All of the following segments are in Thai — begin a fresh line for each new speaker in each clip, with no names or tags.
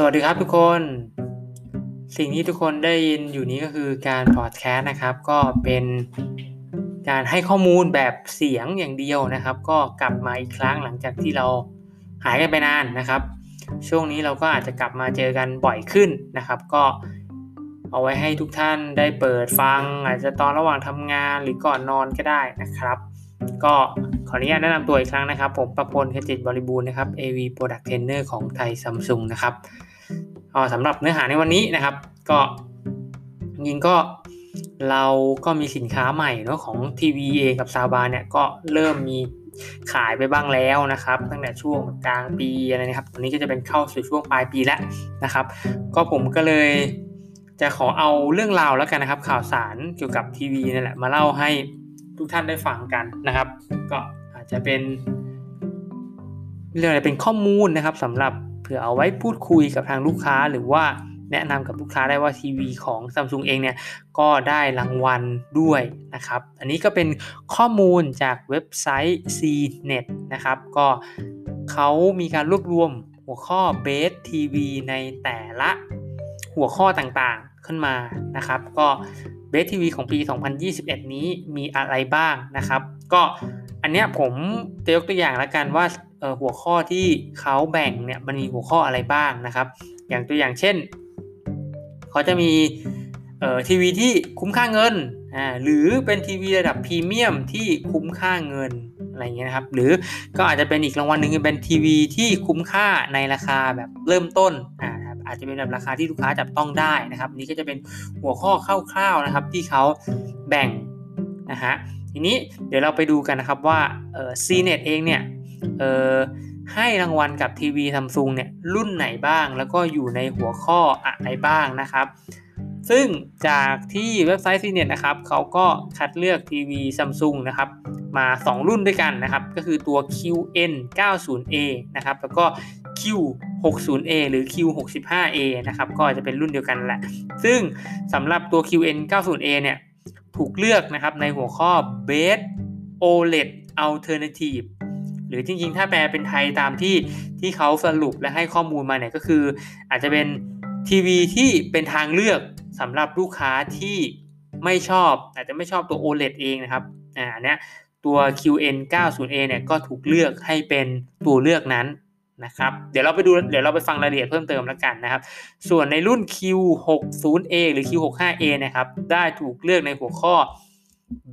สวัสดีครับทุกคน สิ่งที่ทุกคนได้ยินอยู่นี้ก็คือการพอดแคสต์นะครับ ก็เป็นการให้ข้อมูลแบบเสียงอย่างเดียวนะครับ ก็กลับมาอีกครั้งหลังจากที่เราหายกันไปนานนะครับ ช่วงนี้เราก็อาจจะกลับมาเจอกันบ่อยขึ้นนะครับ ก็เอาไว้ให้ทุกท่านได้เปิดฟัง อาจจะตอนระหว่างทำงานหรือก่อนนอนก็ได้นะครับ ก็ขออนุญาตแนะนำตัวอีกครั้งนะครับ ผมประพลขจิตบริบูรณ์นะครับ AV Product Trainer ของไทยซัมซุงนะครับ สำหรับเนื้อหาในวันนี้นะครับ ก็ยิงก็เราก็มีสินค้าใหม่เนาะของ TVA กับซาบาเนี่ยก็เริ่มมีขายไปบ้างแล้วนะครับ ตั้งแต่ช่วงกลางปีอะไรนะครับตอนนี้ก็จะเป็นเข้าสู่ช่วงปลายปีแล้วนะครับ ก็ผมก็เลยจะขอเอาเรื่องราวแล้วกันนะครับ ข่าวสารเกี่ยวกับทีวีนี่แหละมาเล่าให้ทุกท่านได้ฟังกันนะครับ ก็อาจจะเป็นเรื่องอะไรเป็นข้อมูลนะครับสำหรับ ผื่อเอาไว้พูดคุยกับทางลูกค้าหรือว่าแนะนำกับลูกค้าได้ว่าทีวีของซัมซุงเองเนี่ยก็ได้รางวัลด้วยนะครับ อันนี้ก็เป็นข้อมูลจากเว็บไซต์ CNET นะครับ ก็เขามีการรวบรวมหัวข้อ Base TV ในแต่ละหัวข้อต่างๆขึ้นมานะครับ ก็เบสทีวีของปี 2021 นี้มีอะไรบ้างนะครับ ก็อันเนี้ยผมจะยกตัวอย่างแล้วกันว่า หัวข้อที่เขาแบ่งเนี่ยมันมีหัวข้ออะไรบ้างนะครับ อย่างตัวอย่างเช่น เขาจะมีทีวีที่คุ้มค่าเงินอ่าหรือเป็นทีวีระดับพรีเมียมที่คุ้มค่าเงินอะไรเงี้ยนะครับ หรือก็อาจจะเป็นอีกรางวัลหนึ่งเป็นทีวีที่คุ้มค่าในราคาแบบเริ่มต้นอ่าอาจจะเป็นแบบราคาที่ลูกค้าจับต้องได้นะครับ นี่ก็จะเป็นหัวข้อคร่าวๆนะครับ ที่เขาแบ่งนะฮะทีนี้เดี๋ยวเราไปดูกันนะครับว่าเออ CNET เองเนี่ยเออ ให้รางวัลกับทีวีซัมซุงเนี่ยรุ่นไหนบ้าง แล้วก็อยู่ในหัวข้ออะไรบ้างนะครับ ซึ่งจากที่เว็บไซต์ CNET นะครับเขาก็คัดเลือกทีวีซัมซุงนะครับมา 2 รุ่นด้วยกันนะครับ ก็คือตัว QN 90A นะครับแล้วก็ Q60A หรือ Q65A นะครับก็จะเป็นรุ่นเดียวกันแหละ ซึ่งสำหรับตัว QN 90A เนี่ยถูกเลือกนะครับในหัวข้อ Best OLED Alternative หรือจริงๆ ถ้าแปลเป็นไทยตามที่ที่เขาสรุปและให้ข้อมูลมาเนี่ยก็คือ อาจจะเป็นทีวีที่เป็นทางเลือกสำหรับลูกค้าที่ไม่ชอบ อาจจะไม่ชอบตัว OLED เองนะครับอ่าเนี้ยตัว QN 90A เนี่ยก็ถูกเลือกให้เป็นตัวเลือกนั้นนะครับ เดี๋ยวเราไปดู เดี๋ยวเราไปฟังรายละเอียดเพิ่มเติมแล้วกันนะครับ ส่วนในรุ่น Q60A หรือ Q65A นะครับ ได้ถูกเลือกในหัวข้อ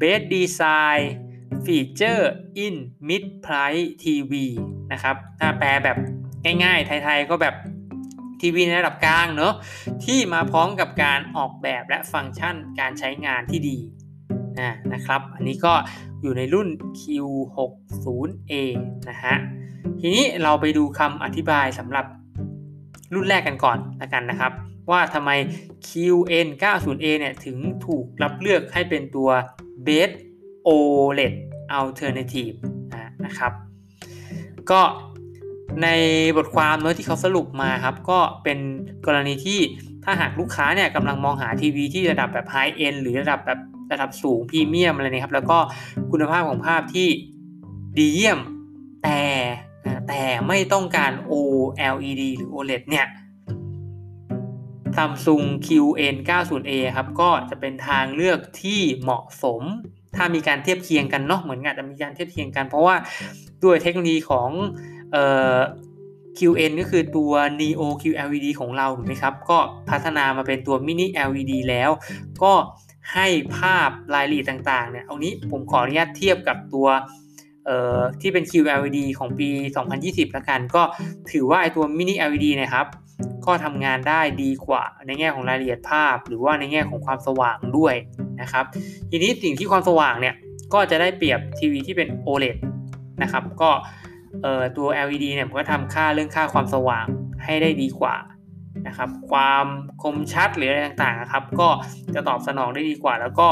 Best Design Feature in Mid Price TV นะครับถ้าแปลแบบง่ายๆ ไทยๆ ก็แบบทีวีในระดับกลางเนอะที่มาพร้อมกับการออกแบบและฟังก์ชันการใช้งานที่ดีนะครับ อันนี้ก็อยู่ในรุ่น Q60A นะฮะ ทีนี้เราไปดูคำอธิบายสำหรับรุ่นแรกกันก่อนละกันนะครับ ว่าทำไม QN 90A เนี่ยถึงถูกรับเลือกให้เป็นตัว Best OLED Alternative นะครับ ก็ในบทความเนื้อที่เขาสรุปมาครับ ก็เป็นกรณีที่ถ้าหากลูกค้าเนี่ยกำลังมองหาทีวีที่ระดับแบบ High End หรือระดับแบบระดับสูงพรีเมียมอะไรนะครับ แล้วก็คุณภาพของภาพที่ดีเยี่ยมแต่แต่ไม่ต้องการ OLED หรือ OLED เนี่ย Samsung QN 90A ครับ ก็จะเป็นทางเลือกที่เหมาะสม ถ้ามีการเทียบเคียงกันเนาะเหมือนกันจะมีการเทียบเคียงกัน เพราะว่าด้วยเทคโนโลยีของเอ่อ QN ก็คือตัว Neo QLED ของเราถูกไหมครับ ก็พัฒนามาเป็นตัว Mini LED แล้ว ก็ให้ภาพรายละเอียดต่างๆ เนี่ย เอานี้ผมขออนุญาตเทียบกับตัวเอ่อที่เป็น QLED ของปี 2020แล้วกัน ก็ถือว่าไอตัว Mini LED นะครับ ก็ทำงานได้ดีกว่าในแง่ของรายละเอียดภาพ หรือว่าในแง่ของความสว่างด้วย นะครับ ทีนี้สิ่งที่ความสว่างเนี่ยก็จะได้เปรียบทีวีที่เป็น OLED นะครับ ก็ตัว LED เนี่ยก็ทำค่าเรื่องค่าความสว่างให้ได้ดีกว่านะครับ ความคมชัดหรืออะไรต่างๆนะครับ ก็จะตอบสนองได้ดีกว่า แล้วก็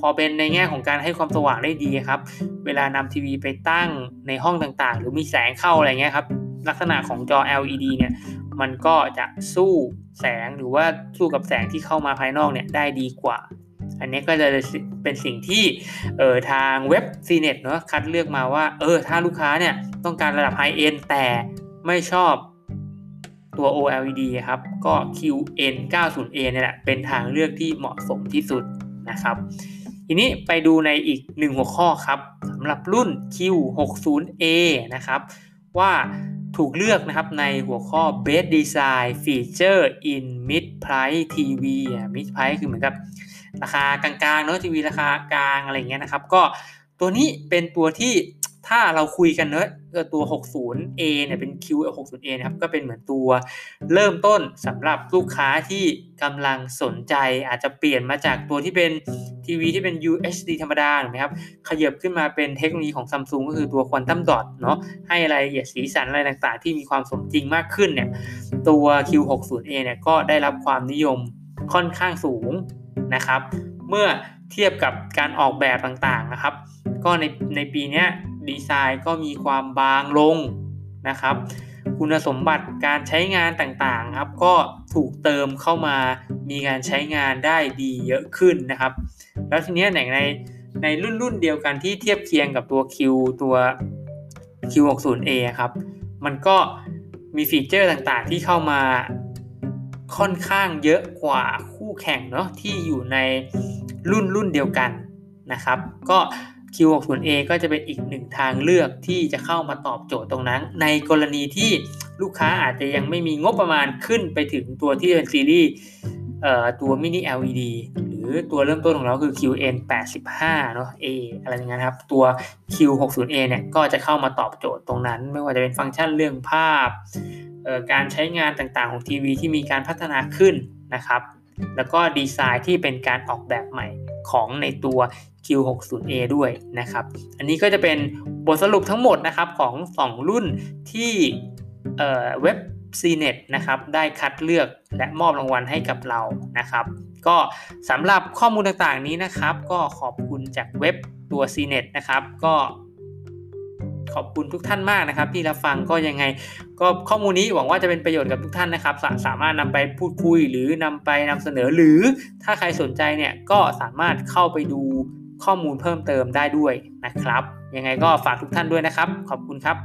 พอเป็นในแง่ของการให้ความสว่างได้ดีครับ เวลานำทีวีไปตั้งในห้องต่างๆ หรือมีแสงเข้าอะไรเงี้ยครับ ลักษณะของจอ LED เนี่ย มันก็จะสู้แสงหรือว่าสู้กับแสงที่เข้ามาภายนอกเนี่ยได้ดีกว่า อันนี้ก็จะเป็นสิ่งที่เออทางเว็บ CNET เนาะคัดเลือกมาว่าเออถ้าลูกค้าเนี่ยต้องการระดับไฮเอ็นแต่ไม่ชอบตัว OLED ครับ ก็ QN90A เนี่ยแหละเป็นทางเลือกที่เหมาะสมที่สุดนะครับ ทีนี้ไปดูในอีกหนึ่งหัวข้อครับสำหรับรุ่น Q60A นะครับ ว่าถูกเลือกนะครับในหัวข้อ Best Design Feature in Mid Price TV Mid Price คือเหมือนกับ ราคากลางๆเนาะทีวีราคากลางอะไรเงี้ยนะครับ ก็ตัวนี้เป็นตัวที่ถ้าเราคุยกันเนอะตัว 60A เนี่ยเป็น Q60A นะครับก็เป็นเหมือนตัวเริ่มต้นสำหรับลูกค้าที่กำลังสนใจอาจจะเปลี่ยนมาจากตัวที่เป็นทีวีที่เป็น UHD ธรรมดาถูกไหมครับขยับขึ้นมาเป็นเทคโนโลยีของ Samsung ก็คือตัว Quantum Dot เนาะให้รายละเอียดสีสันอะไรต่างๆ ที่มีความสมจริงมากขึ้นเนี่ยตัว Q60A เนี่ยก็ได้รับความนิยมค่อนข้างสูง นะครับ เมื่อเทียบกับการออกแบบต่างๆนะครับ ก็ในในปีนี้ดีไซน์ก็มีความบางลงนะครับ คุณสมบัติการใช้งานต่างๆครับ ก็ถูกเติมเข้ามามีการใช้งานได้ดีเยอะขึ้นนะครับ แล้วทีนี้ในในรุ่นรุ่นเดียวกันที่เทียบเคียงกับตัว Q ตัว Q60A ครับ มันก็มีฟีเจอร์ต่างๆที่เข้ามา ค่อนข้างเยอะกว่าคู่แข่งเนาะที่อยู่ในรุ่นรุ่นเดียวกันนะครับ ก็ Q60A ก็จะเป็นอีกหนึ่งทางเลือกที่จะเข้ามาตอบโจทย์ตรงนั้น ในกรณีที่ลูกค้าอาจจะยังไม่มีงบประมาณขึ้นไปถึงตัวที่เป็นซีรีส์ตัวมินิ LED หรือตัวเริ่มต้นของเราคือ QN85 เนาะ A อะไรอย่างเงี้ยครับ ตัว Q60A เนี่ยก็จะเข้ามาตอบโจทย์ตรงนั้น ไม่ว่าจะเป็นฟังก์ชันเรื่องภาพ การใช้งานต่างๆของทีวีที่มีการพัฒนาขึ้นนะครับ แล้วก็ดีไซน์ที่เป็นการออกแบบใหม่ของในตัว Q60A ด้วยนะครับ อันนี้ก็จะเป็นบทสรุปทั้งหมดนะครับของ 2 รุ่นที่เว็บ CNET นะครับได้คัดเลือกและมอบรางวัลให้กับเรานะครับ ก็สำหรับข้อมูลต่างๆนี้นะครับ ก็ขอบคุณจากเว็บตัว CNET นะครับ ก็ ขอบคุณทุกท่านมากนะครับ ที่รับฟังก็ยังไง ก็ข้อมูลนี้หวังว่าจะเป็นประโยชน์กับทุกท่านนะครับ สาสามารถนำไปพูดคุยหรือนำไปนำเสนอหรือถ้าใครสนใจเนี่ยก็สามารถเข้าไปดูข้อมูลเพิ่มเติมได้ด้วยนะครับ ยังไงก็ฝากทุกท่านด้วยนะครับ ขอบคุณครับ